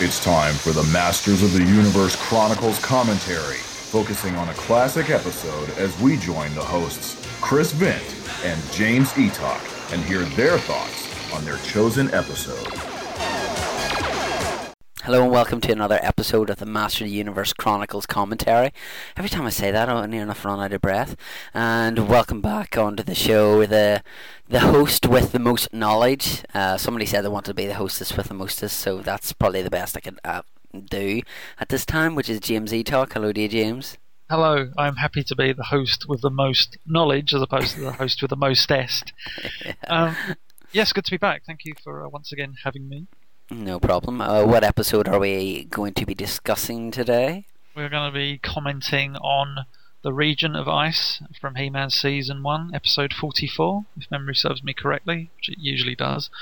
It's time for the Masters of the Universe Chronicles commentary, focusing on a classic episode as we join the hosts Chris Vint and James Eatock and hear their thoughts on their chosen episode. Hello and welcome to another episode of the Master of the Universe Chronicles commentary. Every time I say that, I near enough run out of breath. And welcome back onto the show, the the host with the most knowledge. Uh, somebody said they wanted to be the hostess with the mostest, so that's probably the best I could uh, do at this time, which is James Eatock. Hello, dear James. Hello, I'm happy to be the host with the most knowledge as opposed to the host with the mostest. Um, yes, good to be back. Thank you for uh, once again having me. No problem. Uh, what episode are we going to be discussing today? We're going to be commenting on the region of ice from He-Man season one, episode 44, if memory serves me correctly, which it usually does.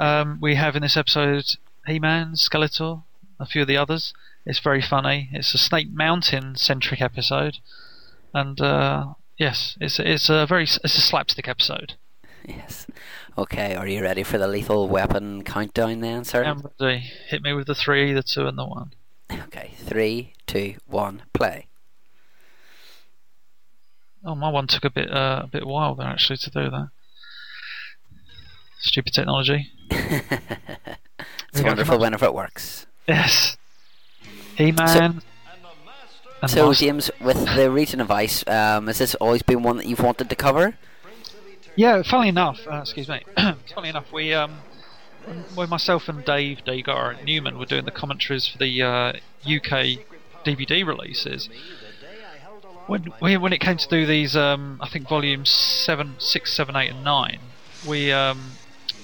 Um, we have in this episode He-Man, Skeletor, a few of the others. It's very funny. It's a Snake Mountain centric episode, and uh, yes, it's it's a very it's a slapstick episode. Yes. Okay, are you ready for the lethal weapon countdown then, sir? I'm ready. Hit me with the three, the two, and the one. Okay, three, two, one, play. Oh, my one took a bit uh, a bit while there actually to do that. Stupid technology. it's wonderful whenever it works. Yes. He-Man. So, so James, with the region of ice, um, has this always been one that you've wanted to cover? Yeah, funnily enough, uh, excuse me. funnily enough, we um, when myself and Dave Degar and Newman were doing the commentaries for the uh, UK DVD releases. When when it came to do these, um, I think volumes seven, six, seven, eight, and nine, we um,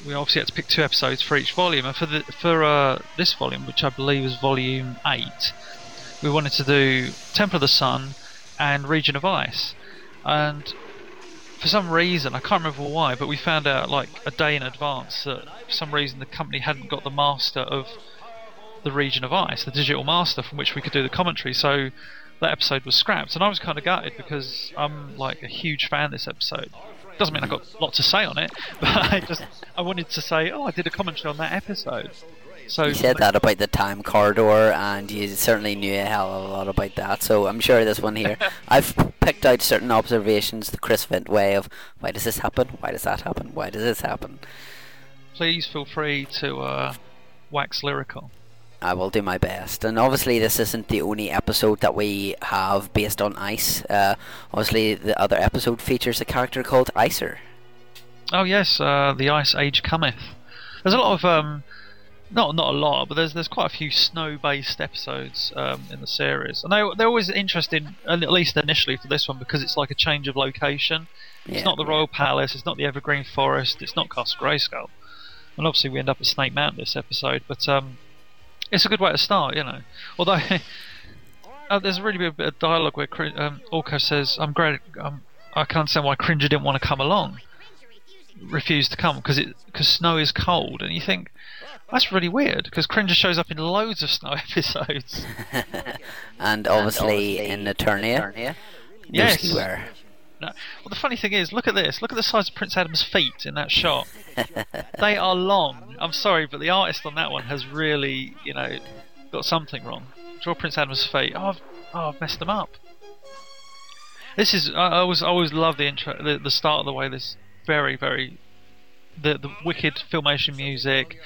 we obviously had to pick two episodes for each volume. And for the for uh, this volume, which I believe is volume eight, we wanted to do Temple of the Sun and Region of Ice. And for some reason, I can't remember why, but we found out like a day in advance that for some reason the company hadn't got the master of the region of ice, the digital master from which we could do the commentary. So that episode was scrapped, and I was kind of gutted because I'm like a huge fan of this episode. Doesn't mean I got a lot to say on it, but I just I wanted to say, oh, I did a commentary on that episode. So you said that about the time corridor, and you certainly knew a hell of a lot about that. So I'm sure this one here, I've picked out certain observations the Chris Vint way of why does this happen, why does that happen, why does this happen. Please feel free to uh, wax lyrical. I will do my best. And obviously, this isn't the only episode that we have based on ice. Uh, obviously, the other episode features a character called Icer. Oh yes, uh, the Ice Age cometh. There's a lot of um, not not a lot, but there's there's quite a few snow-based episodes um, in the series, and they they're always interesting, at least initially for this one, because it's like a change of location. Yeah. It's not the Royal Palace, it's not the Evergreen Forest, it's not Castle Grayskull, and obviously we end up at Snake Mountain this episode, but um, it's a good way to start, you know. Although uh, there's really a bit of dialogue where um, Orko says, "I'm great. Um, I can't understand why Cringer didn't want to come along, refused to come because it because snow is cold." And you think that's really weird because Cringer shows up in loads of snow episodes. and, obviously and obviously in Eternia. Eternia. Yes. No. Well, the funny thing is, look at this. Look at the size of Prince Adam's feet in that shot. they are long. I'm sorry, but the artist on that one has really, you know, got something wrong. Draw Prince Adam's feet. Oh, I've, oh, I've messed them up. This is. I, I always, always love the intro, the, the start of the way this very, very, the the wicked filmation music.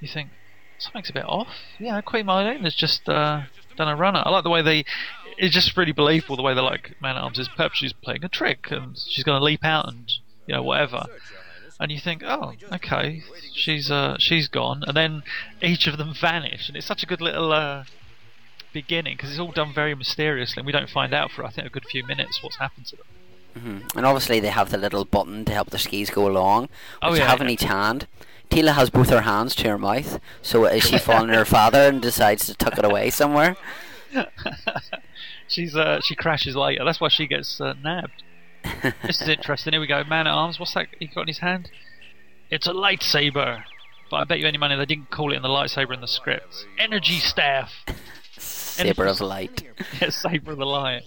You think something's a bit off. Yeah, Queen Marlene has just uh, done a runner. I like the way they it's just really believable the way they're like Man Arms is purposely playing a trick and she's going to leap out and you know whatever. And you think, oh, okay, she's uh, she's gone, and then each of them vanish, and it's such a good little uh, beginning because it's all done very mysteriously, and we don't find out for I think a good few minutes what's happened to them. Mm-hmm. And obviously they have the little button to help the skis go along, which oh, yeah, have in each hand. Teela has both her hands to her mouth, so is she following her father and decides to tuck it away somewhere? She's uh, she crashes later. That's why she gets uh, nabbed. this is interesting. Here we go. Man at arms. What's that he got in his hand? It's a lightsaber. But I bet you any money they didn't call it in the lightsaber in the script. Energy staff. Saber of light. yeah, saber of the light.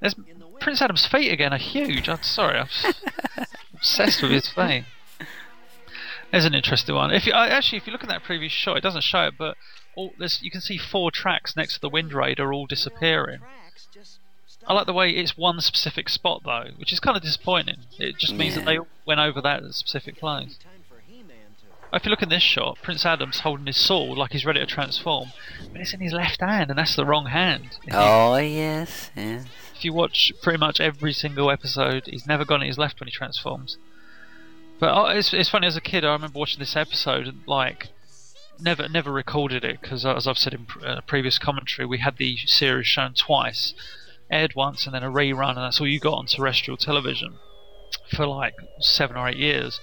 There's Prince Adam's feet again are huge. I'm sorry, I'm obsessed with his feet. There's an interesting one. If you actually, if you look at that previous shot, it doesn't show it, but all you can see four tracks next to the Wind Raider all disappearing. I like the way it's one specific spot though, which is kind of disappointing. It just means that Yeah. they went over that specific place. If you look in this shot, Prince Adam's holding his sword like he's ready to transform, but it's in his left hand, and that's the wrong hand. Oh yes, yes. If you watch pretty much every single episode, he's never gone in his left when he transforms. But oh, it's it's funny as a kid. I remember watching this episode and like never never recorded it because as I've said in pr- uh, previous commentary, we had the series shown twice, aired once and then a rerun, and that's all you got on terrestrial television for like seven or eight years.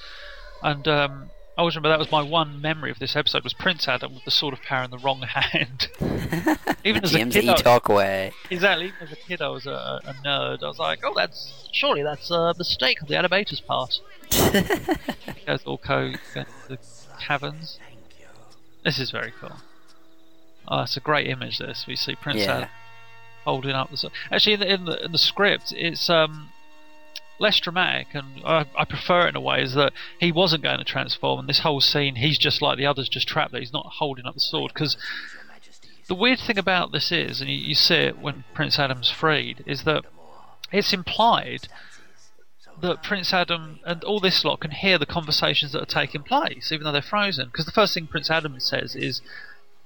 And um, I always remember that was my one memory of this episode was Prince Adam with the sword of power in the wrong hand. Even as a kid. I- talk away. Exactly. Even as a kid, I was a, a nerd. I was like, "Oh, that's surely that's a mistake on the animator's part." Goes Orko into the caverns. This is very cool. Oh, it's a great image. This we see Prince Yeah. Adam holding up the. sword. Actually, in the, in the in the script, it's um less dramatic, and I, I prefer it in a way is that he wasn't going to transform, and this whole scene, he's just like the others, just trapped there. He's not holding up the sword because the weird thing about this is, and you, you see it when Prince Adam's freed, is that it's implied that Prince Adam and all this lot can hear the conversations that are taking place, even though they're frozen. Because the first thing Prince Adam says is,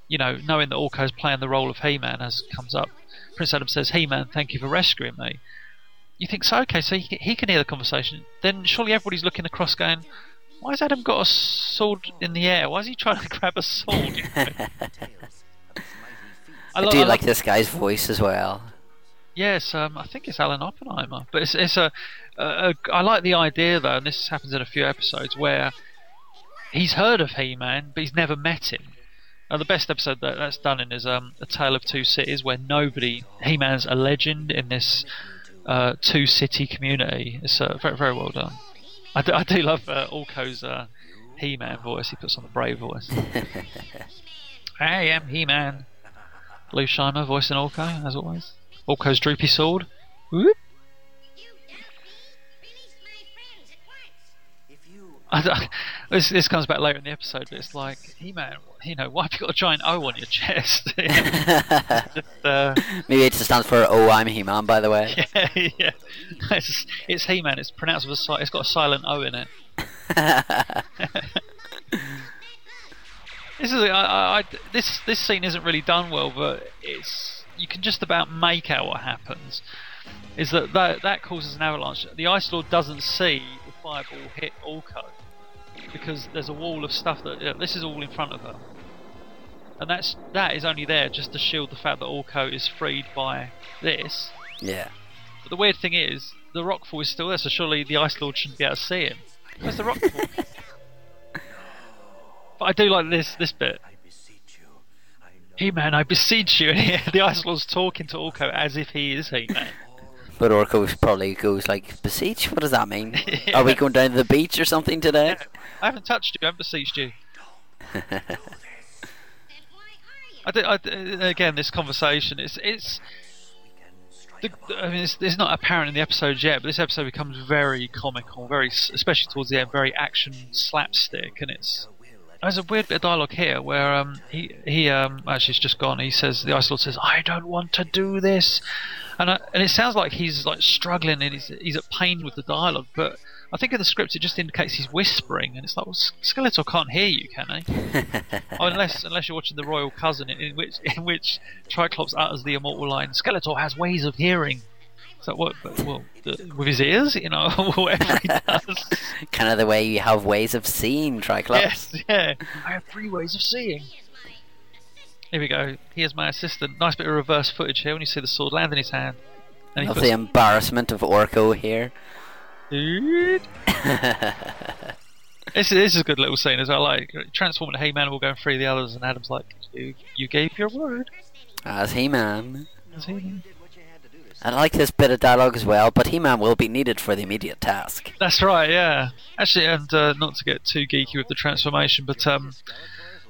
you know, knowing that Orko's playing the role of He-Man as it comes up, Prince Adam says, He-Man, thank you for rescuing me. You think, so okay, so he, he can hear the conversation. Then surely everybody's looking across going, why has Adam got a sword in the air? Why is he trying to grab a sword? You know? I, lo- do I like this guy's voice as well. Yes, um, I think it's Alan Oppenheimer. But it's, it's a, a, a. I like the idea though, and this happens in a few episodes where he's heard of He-Man, but he's never met him. And the best episode that that's done in is um, a Tale of Two Cities, where nobody He-Man's a legend in this uh, two-city community. It's uh, very very well done. I do, I do love uh, Orko's uh, He-Man voice. He puts on the brave voice. I am He-Man. Lou Scheimer voicing Orko as always. Orko's droopy sword. Whoop. this, this comes back later in the episode, but it's like, He-Man, you know, why have you got a giant O on your chest? Just, uh, Maybe it just stands for Oh, I'm He-Man. By the way. yeah, yeah. It's, it's He-Man. It's pronounced with a it's got a silent O in it. This is I, I, I, this this scene isn't really done well, but it's you can just about make out what happens. Is that that, that causes an avalanche? The Ice Lord doesn't see the fireball hit Orko because there's a wall of stuff that yeah, this is all in front of her, and that's that is only there just to shield the fact that Orko is freed by this. yeah. But the weird thing is, the rockfall is still there, so surely the Ice Lord shouldn't be able to see him. Where's the rockfall? but I do like this this bit. He Man, I beseech you. And the Ice Lord's talking to Orko as if he is He Man. But Orko probably goes like, beseech? What does that mean? Are we going down to the beach or something today? I haven't touched you. I haven't beseeched you. I did, I did- again, this conversation it's it's. The, I mean, it's, it's not apparent in the episode yet, but this episode becomes very comical, very, especially towards the end, very action slapstick, and it's. There's a weird bit of dialogue here where um he he um actually it's just gone. He says the Ice Lord says I don't want to do this, and I, and it sounds like he's like struggling and he's he's at pain with the dialogue, but I think in the script it just indicates he's whispering, and it's like well Skeletor can't hear you, can he? Oh, unless unless you're watching the Royal Cousin, in, in which in which Triclops utters the immortal line, "Skeletor has ways of hearing." So what? Well, the, with his ears, you know, whatever he does. kind of the way you have ways of seeing Triclops. yes, yeah. I have three ways of seeing. Here we go. Here's my assistant. Nice bit of reverse footage here when you see the sword land in his hand. And he Of puts, the embarrassment of Orko here. Dude. This, this is a good little scene as I Like transforming He-Man will go and free the others, and Adam's like, "You, you gave your word." As He-Man. As He-Man. I like this bit of dialogue as well, but He-Man will be needed for the immediate task. That's right, yeah. Actually, and uh, not to get too geeky with the transformation, but um,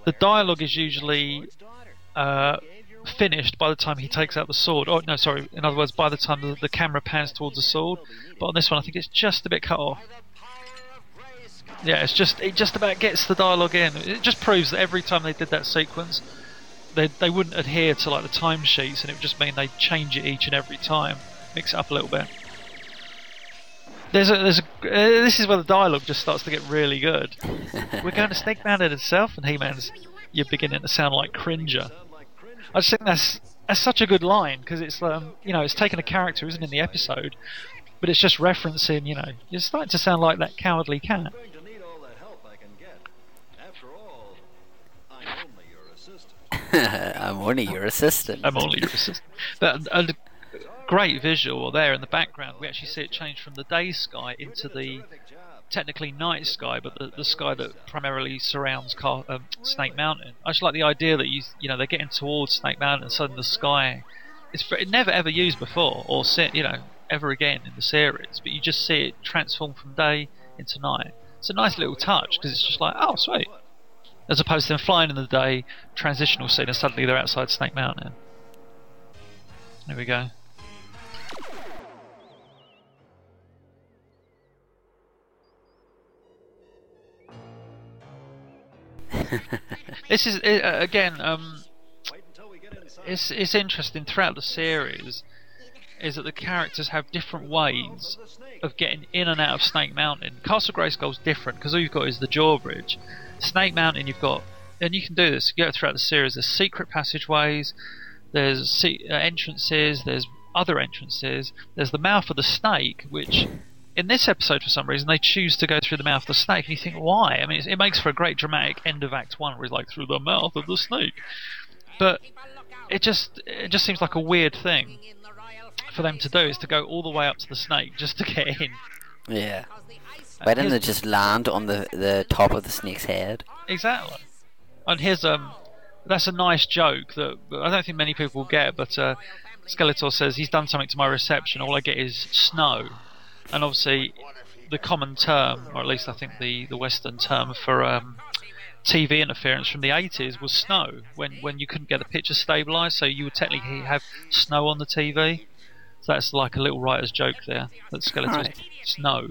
the dialogue is usually uh, finished by the time he takes out the sword. Oh no, sorry. In other words, by the time the, the camera pans towards the sword. But on this one, I think it's just a bit cut off. Yeah, it's just it just about gets the dialogue in. It just proves that every time they did that sequence, they they wouldn't adhere to like the timesheets, and it would just mean they'd change it each and every time, mix it up a little bit. There's a there's a uh, this is where the dialogue just starts to get really good. We're going to Snake Mountain itself, and He-Man's you're beginning to sound like Cringer. I just think that's that's such a good line because it's um you know it's taking a character isn't in the episode, but it's just referencing you know you're starting to sound like that cowardly cat. I'm only your assistant. I'm only your assistant. But a, great visual there in the background. We actually see it change from the day sky into the technically night sky, but the, the sky that primarily surrounds Car- um, Snake Mountain. I just like the idea that you you know they're getting towards Snake Mountain, and suddenly the sky it's v- never ever used before or se- you know ever again in the series, but you just see it transform from day into night. It's a nice little touch because it's just like oh sweet, as opposed to them flying in the day, transitional scene, and suddenly they're outside Snake Mountain. There we go. this is uh, again. Um, it's it's interesting throughout the series is that the characters have different ways of getting in and out of Snake Mountain. Castle Grayskull's different because all you've got is the drawbridge. Snake Mountain, you've got, and you can do this. You go throughout the series. There's secret passageways. There's se- uh, entrances. There's other entrances. There's the mouth of the snake, which in this episode, for some reason, they choose to go through the mouth of the snake, and you think, why? I mean, it makes for a great dramatic end of Act One, where he's like through the mouth of the snake, but it just it just seems like a weird thing for them to do is to go all the way up to the snake just to get in. Yeah. Why didn't they here's- just land on the, the top of the snake's head? Exactly. And here's um, that's a nice joke that I don't think many people get, but uh, Skeletor says he's done something to my reception. All I get is snow, and obviously the common term, or at least I think the the Western term for um, TV interference from the 80s was snow. When when you couldn't get the picture stabilized, so you would technically have snow on the TV. So that's like a little writer's joke there. That Skeletor's Right. snow.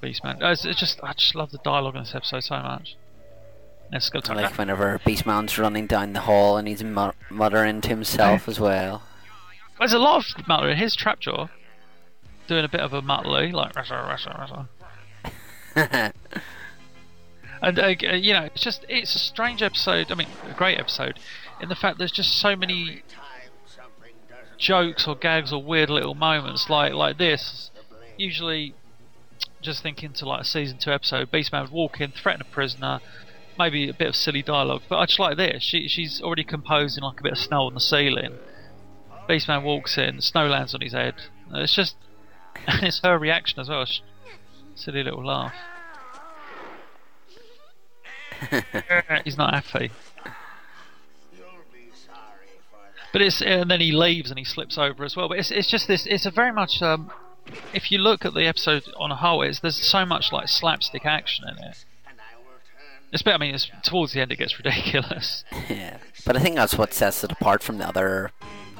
Beastman. It's, it's just I just love the dialogue in this episode so much. Skeletor. like whenever Beastman's running down the hall and he's mu- muttering to himself as well. There's a lot of muttering. Here's Trapjaw doing a bit of a Muttley, like wrestle, wrestle, wrestle. And uh, uh, you know, it's just it's a strange episode. I mean, a great episode, in the fact there's just so many jokes or gags or weird little moments like like this. Usually, just thinking to like a season two episode, Beastman would walk in, threaten a prisoner, maybe a bit of silly dialogue. But I just like this. She she's already composing like a bit of snow on the ceiling. Beastman walks in, snow lands on his head. It's just it's her reaction as well. Sh- Silly little laugh. He's not happy. But it's and then he leaves and he slips over as well. But it's it's just this. It's a very much. Um, if you look at the episode on a whole, it's there's so much like slapstick action in it. It's I mean, it's towards the end it gets ridiculous. yeah. But I think that's what sets it apart from the other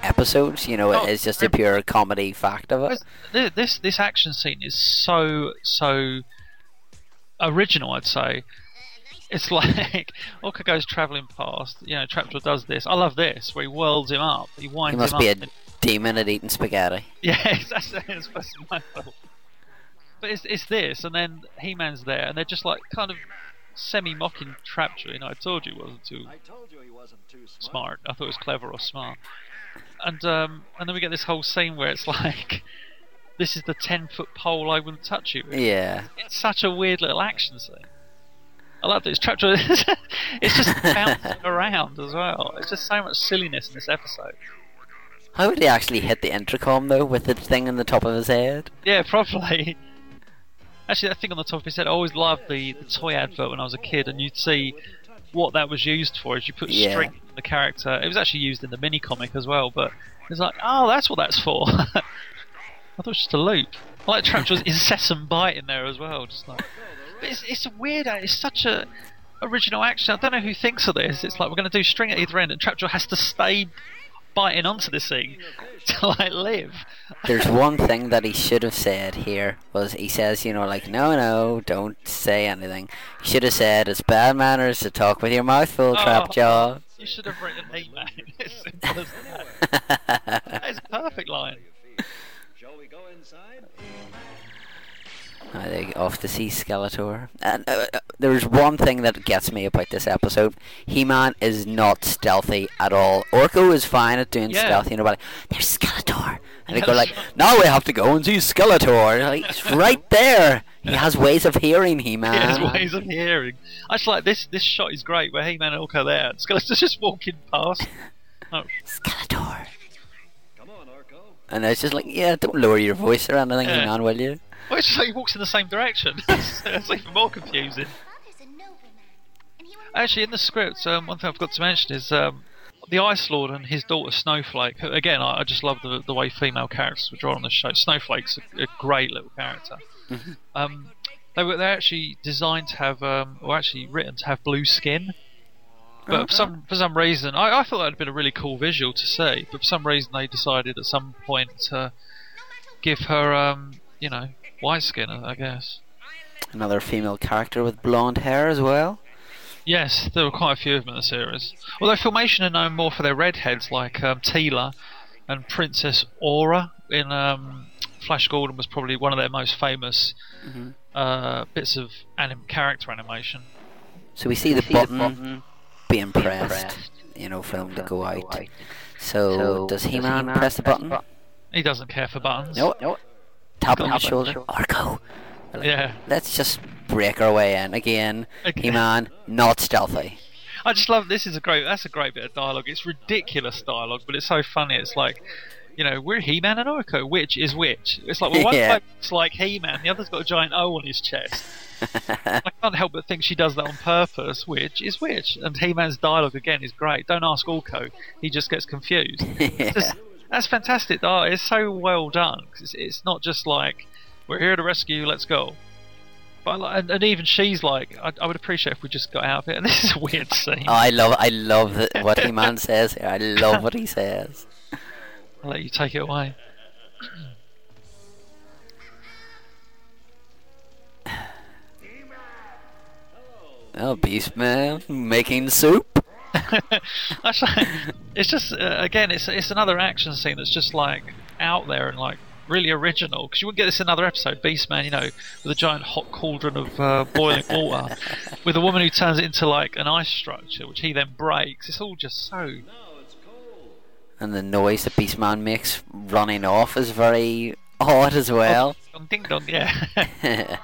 episodes. You know, Oh, it's just a pure comedy fact of it. This this, this action scene is so so original. I'd say. It's like Orko goes travelling past. You know, Trapjaw does this. I love this where he whirls him up. He winds He must be a up. and- demon at eating spaghetti. Yeah, that's it's supposed to be my fault. But it's it's this, and then He-Man's there, and they're just like kind of semi-mocking Trapjaw. You know, I told you he wasn't too I told you he wasn't too smart. smart. I thought it was clever or smart. And um, and then we get this whole scene where it's like, this is the ten-foot pole I wouldn't touch you with. Yeah. It's such a weird little action scene. I love this. Trapjaw, it's just bouncing around as well. It's just so much silliness in this episode. How would he actually hit the intercom though with the thing on the top of his head? Yeah, probably. Actually, that thing on the top of his head, I always loved the, the toy advert when I was a kid, and you'd see what that was used for. Is you put Yeah. string on the character. It was actually used in the mini comic as well, but it's like, oh, that's what that's for. I thought it was just a loop. I like Trapjaw's incessant bite in there as well. Just like, it's it's a weird. Uh, it's such a original action. I don't know who thinks of this. It's like we're going to do string at either end, and Trapjaw has to stay biting onto this thing to like live. There's one thing that he should have said here was he says, you know, like, no, no, don't say anything. He should have said it's bad manners to talk with your mouth full, Oh. Trapjaw. You should have written He-Man. It's simple as that. That is a perfect line. Shall we go inside? I think off to see Skeletor. And uh, uh, there's one thing that gets me about this episode. He-Man is not stealthy at all. Orko is fine at doing Yeah. stealth, you know, but there's Skeletor. And they go like, now we have to go and see Skeletor. Like, it's right there. He has ways of hearing He-Man. He has ways of hearing. I just like this. This shot is great where He-Man and Orko there. Skeletor's just walking past. Oh, Skeletor. Come on, Orko. And it's just like, yeah, don't lower your voice or anything, Yeah. He-Man, will you? Well, it's just like he walks in the same direction. it's, even more confusing. Father's a nobleman, and he won't Actually, in the script, um, one thing I forgot to mention is um, the Ice Lord and his daughter Snowflake. Again, I, I just love the the way female characters were drawn on the show. Snowflake's a, a great little character. Um, they were they're actually designed to have, um, or actually written to have blue skin. But for some for some reason, I, I thought that'd been a really cool visual to see. But for some reason, they decided at some point to give her, um, you know, white skin. I guess. Another female character with blonde hair as well. Yes, there were quite a few of them in the series. Although Filmation are known more for their redheads, like um, Teela and Princess Aura in um, Flash Gordon was probably one of their most famous uh, bits of anim- character animation. So we see the button being pressed, you know, for them to go out. So, does He-Man press the button? He doesn't care for buttons. No, no. Tap on the shoulder. Orko. Yeah, Let's just break our way in again. Okay. He-Man, not stealthy. I just love this. Is a great. That's a great bit of dialogue. It's ridiculous dialogue, but it's so funny. It's like. You know, we're He-Man and Orko. Which is which? It's like well, one Yeah. looks like He-Man, the other's got a giant O on his chest. I can't help but think she does that on purpose. Which is which? And He-Man's dialogue again is great. Don't ask Orko; he just gets confused. yeah. Just- that's fantastic. dialogue. It's so well done. 'cause It's, it's not just like we're here to rescue. Let's go. But like- and, and even she's like, I, I would appreciate if we just got out of it. And this is a weird scene. Oh, I love, I love what He-Man says here. I love what he says. I'll let you take it away. Oh, Beast Man making soup. Actually, it's just uh, again, it's it's another action scene that's just like out there and like really original because you wouldn't get this in another episode. Beastman, you know, with a giant hot cauldron of uh, boiling water, with a woman who turns it into like an ice structure, which he then breaks. It's all just so. Now it's cold. And the noise that Beastman makes running off is very odd as well. Ding dong, yeah.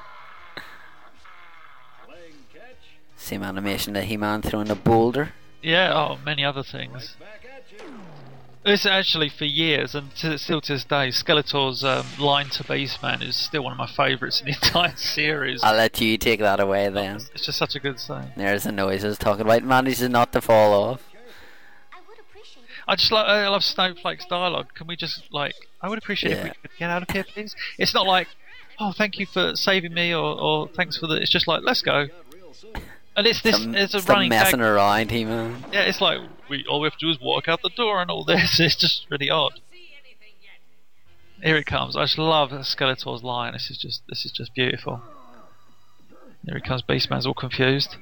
Same animation that He-Man throwing a boulder. Yeah. Oh, many other things. Back. This actually for years and to, still to this day, Skeletor's um, line to Beastman is still one of my favourites in the entire series. I'll let you take that away then. It's just such a good scene. There's the noises talking about manages not to fall off. I would appreciate. I just like I love Snowflake's dialogue. Can we just like I would appreciate if we could get out of here, please. It's not like, oh, thank you for saving me, or, or thanks for the. It's just like let's go. And it's this. Stop- It's a running messing gag. around, He-Man. Yeah, it's like we all we have to do is walk out the door and all this. It's just really odd. Here it comes. I just love Skeletor's line. This is just this is just beautiful. Here he comes. Beastman's all confused.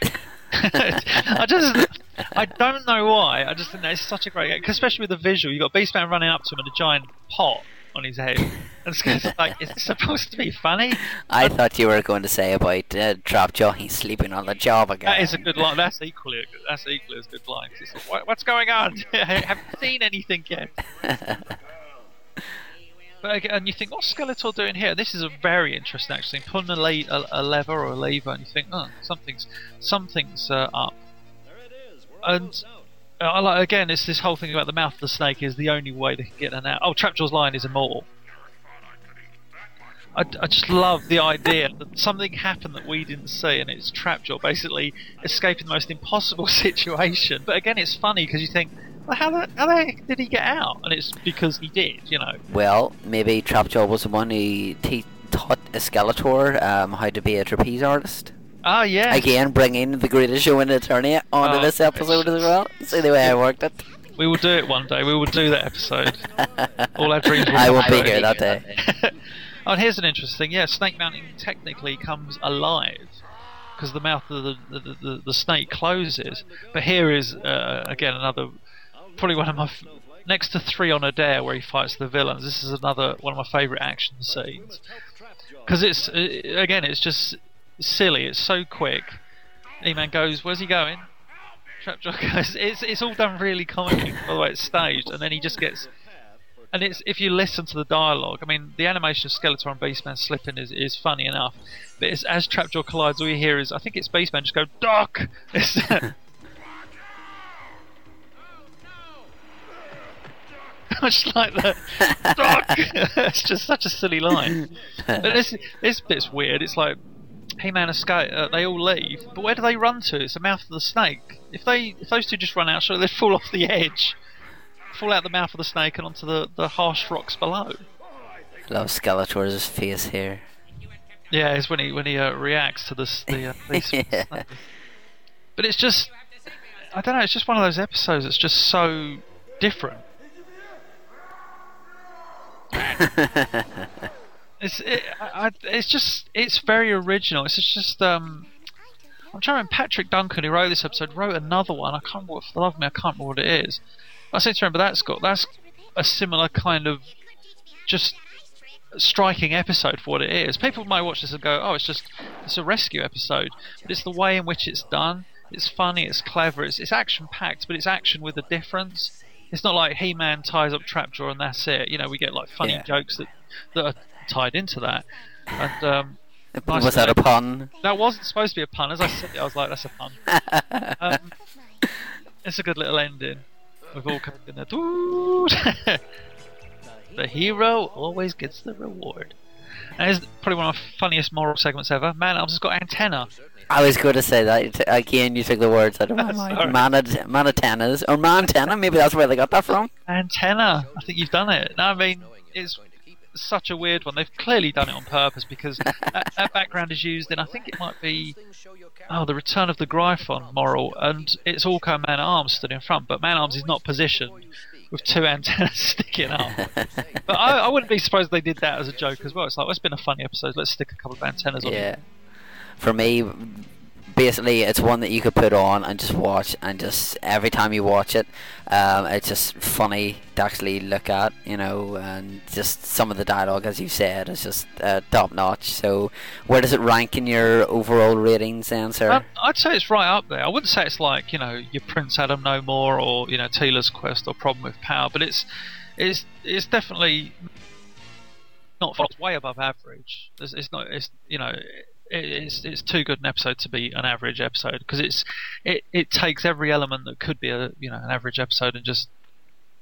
I just, I don't know why. I just think that it's such a great, especially with the visual. You have got Beastman running up to him and a giant pot on his head, and it's like, is this supposed to be funny? I thought you were going to say about uh, Trapjaw, he's sleeping on the job again. That is a good line. That's equally a good, that's equally as good line. 'cause It's like, what, what's going on? Haven't seen anything yet? But again, and you think, what's Skeletor doing here? This is a very interesting actually. Pulling a, le- a, a lever or a lever, and you think, oh, something's something's uh, up. There it is. And almost out. I like again. It's this whole thing about the mouth of the snake is the only way they can get and out. Oh, Trapjaw's line is immortal. I, I just love the idea that something happened that we didn't see, and it's Trapjaw basically escaping the most impossible situation. But again, it's funny because you think, well, how the how the heck did he get out? And it's because he did, you know. Well, maybe Trapjaw was the one who te- taught Skeletor um, how to be a trapeze artist. Ah, yeah. Again, bringing the greatest show in Eternia onto Oh, this episode as well. See the way I worked it. We will do it one day. We will do that episode. All our dreams will I won't be here that day. oh, and here's an interesting. Yeah, Snake Mountain technically comes alive because the mouth of the the, the, the the snake closes. But here is uh, again another, probably one of my f- next to Three on a Dare where he fights the villains. This is another one of my favourite action scenes because it's uh, again it's just silly. It's so quick. E-Man goes, "Where's he going?" Trapjaw goes, "It's it's all done really comically by the way it's staged," and then he just gets. And it's if you listen to the dialogue, I mean, the animation of Skeletor and Beastman slipping is, is funny enough, but it's, as Trapjaw collides, all you hear is I think it's Beastman just go Doc. It's, much like the Doc. it's just such a silly line. But this this bit's weird. It's like He-Man and Skate, uh, they all leave, but where do they run to? It's the mouth of the snake. If they if those two just run out, surely they'd fall off the edge, fall out the mouth of the snake and onto the, the harsh rocks below. Love Skeletor's face here. Yeah, it's when he when he uh, reacts to this the uh, Yeah. snake. But it's just I don't know. It's just one of those episodes that's just so different. It's it, I, it's just it's very original. It's just um, I'm trying to remember Patrick Duncan who wrote this episode wrote another one. I can't remember what, for the love of me I can't remember what it is. I seem to remember that Scott. That's a similar kind of just striking episode for what it is. People might watch this and go, "Oh, it's just it's a rescue episode," but it's the way in which it's done. It's funny, it's clever, it's it's action packed, but it's action with a difference. It's not like He-Man ties up Trapjaw and that's it. You know, we get like funny Yeah. jokes that that are tied into that. And um, Nice Was that a pun? that wasn't supposed to be a pun. As I said it, I was like, "That's a pun." um, it's a good little ending. We've all come in there. The hero always gets the reward. And it's probably one of the funniest moral segments ever. Man Arms has got antenna. I was going to say that again. You took the words out of my mind. Man, mantennas or mantenna? Maybe that's where they got that from. Antenna. I think you've done it. No, I mean, it's such a weird one. They've clearly done it on purpose because that, that background is used in, I think it might be, oh, the Return of the Gryphon moral, and it's all kind of Man at Arms stood in front, but Man at Arms is not positioned with two antennas sticking up. But I, I wouldn't be surprised if they did that as a joke as well. It's like, well, it's been a funny episode, let's stick a couple of antennas on Yeah. it. For me, basically, it's one that you could put on and just watch, and just every time you watch it, um, it's just funny to actually look at, you know, and just some of the dialogue, as you said, is just uh, top notch. So, where does it rank in your overall ratings, then, sir? I'd, I'd say it's right up there. I wouldn't say it's like you know your Prince Adam No More or you know Teela's Quest or Problem with Power, but it's it's it's definitely not far, way above average. It's, it's not it's you know it's it's too good an episode to be an average episode because it's it it takes every element that could be a you know an average episode and just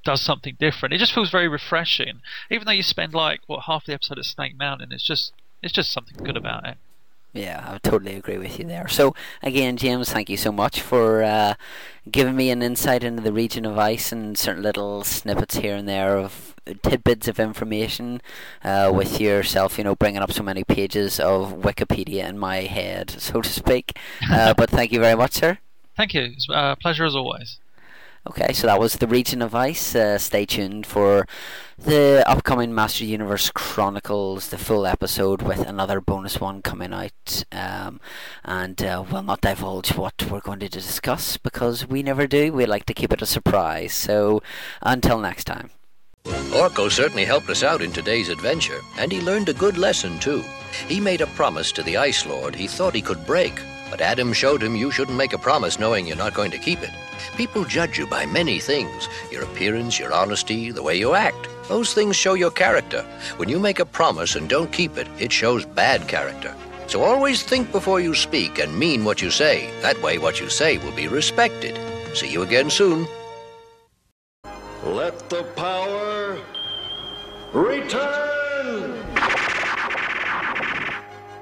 does something different. It just feels very refreshing, even though you spend like what half the episode at Snake Mountain. It's just it's just something good about it. Yeah, I totally agree with you there. So, again, James, thank you so much for uh, giving me an insight into the region of ice and certain little snippets here and there of tidbits of information uh, with yourself, you know, bringing up so many pages of Wikipedia in my head, so to speak. Uh, but thank you very much, sir. Thank you. It's a pleasure as always. Okay, so that was the region of ice. Uh, stay tuned for the upcoming Master Universe Chronicles, the full episode with another bonus one coming out. Um, and uh, we'll not divulge what we're going to discuss because we never do. We like to keep it a surprise. So until next time. Orko certainly helped us out in today's adventure, and he learned a good lesson, too. He made a promise to the Ice Lord he thought he could break, but Adam showed him you shouldn't make a promise knowing you're not going to keep it. People judge you by many things your appearance, your honesty, the way you act. Those things show your character. When you make a promise and don't keep it, it shows bad character. So always think before you speak and mean what you say. That way, what you say will be respected. See you again soon. Let the power return!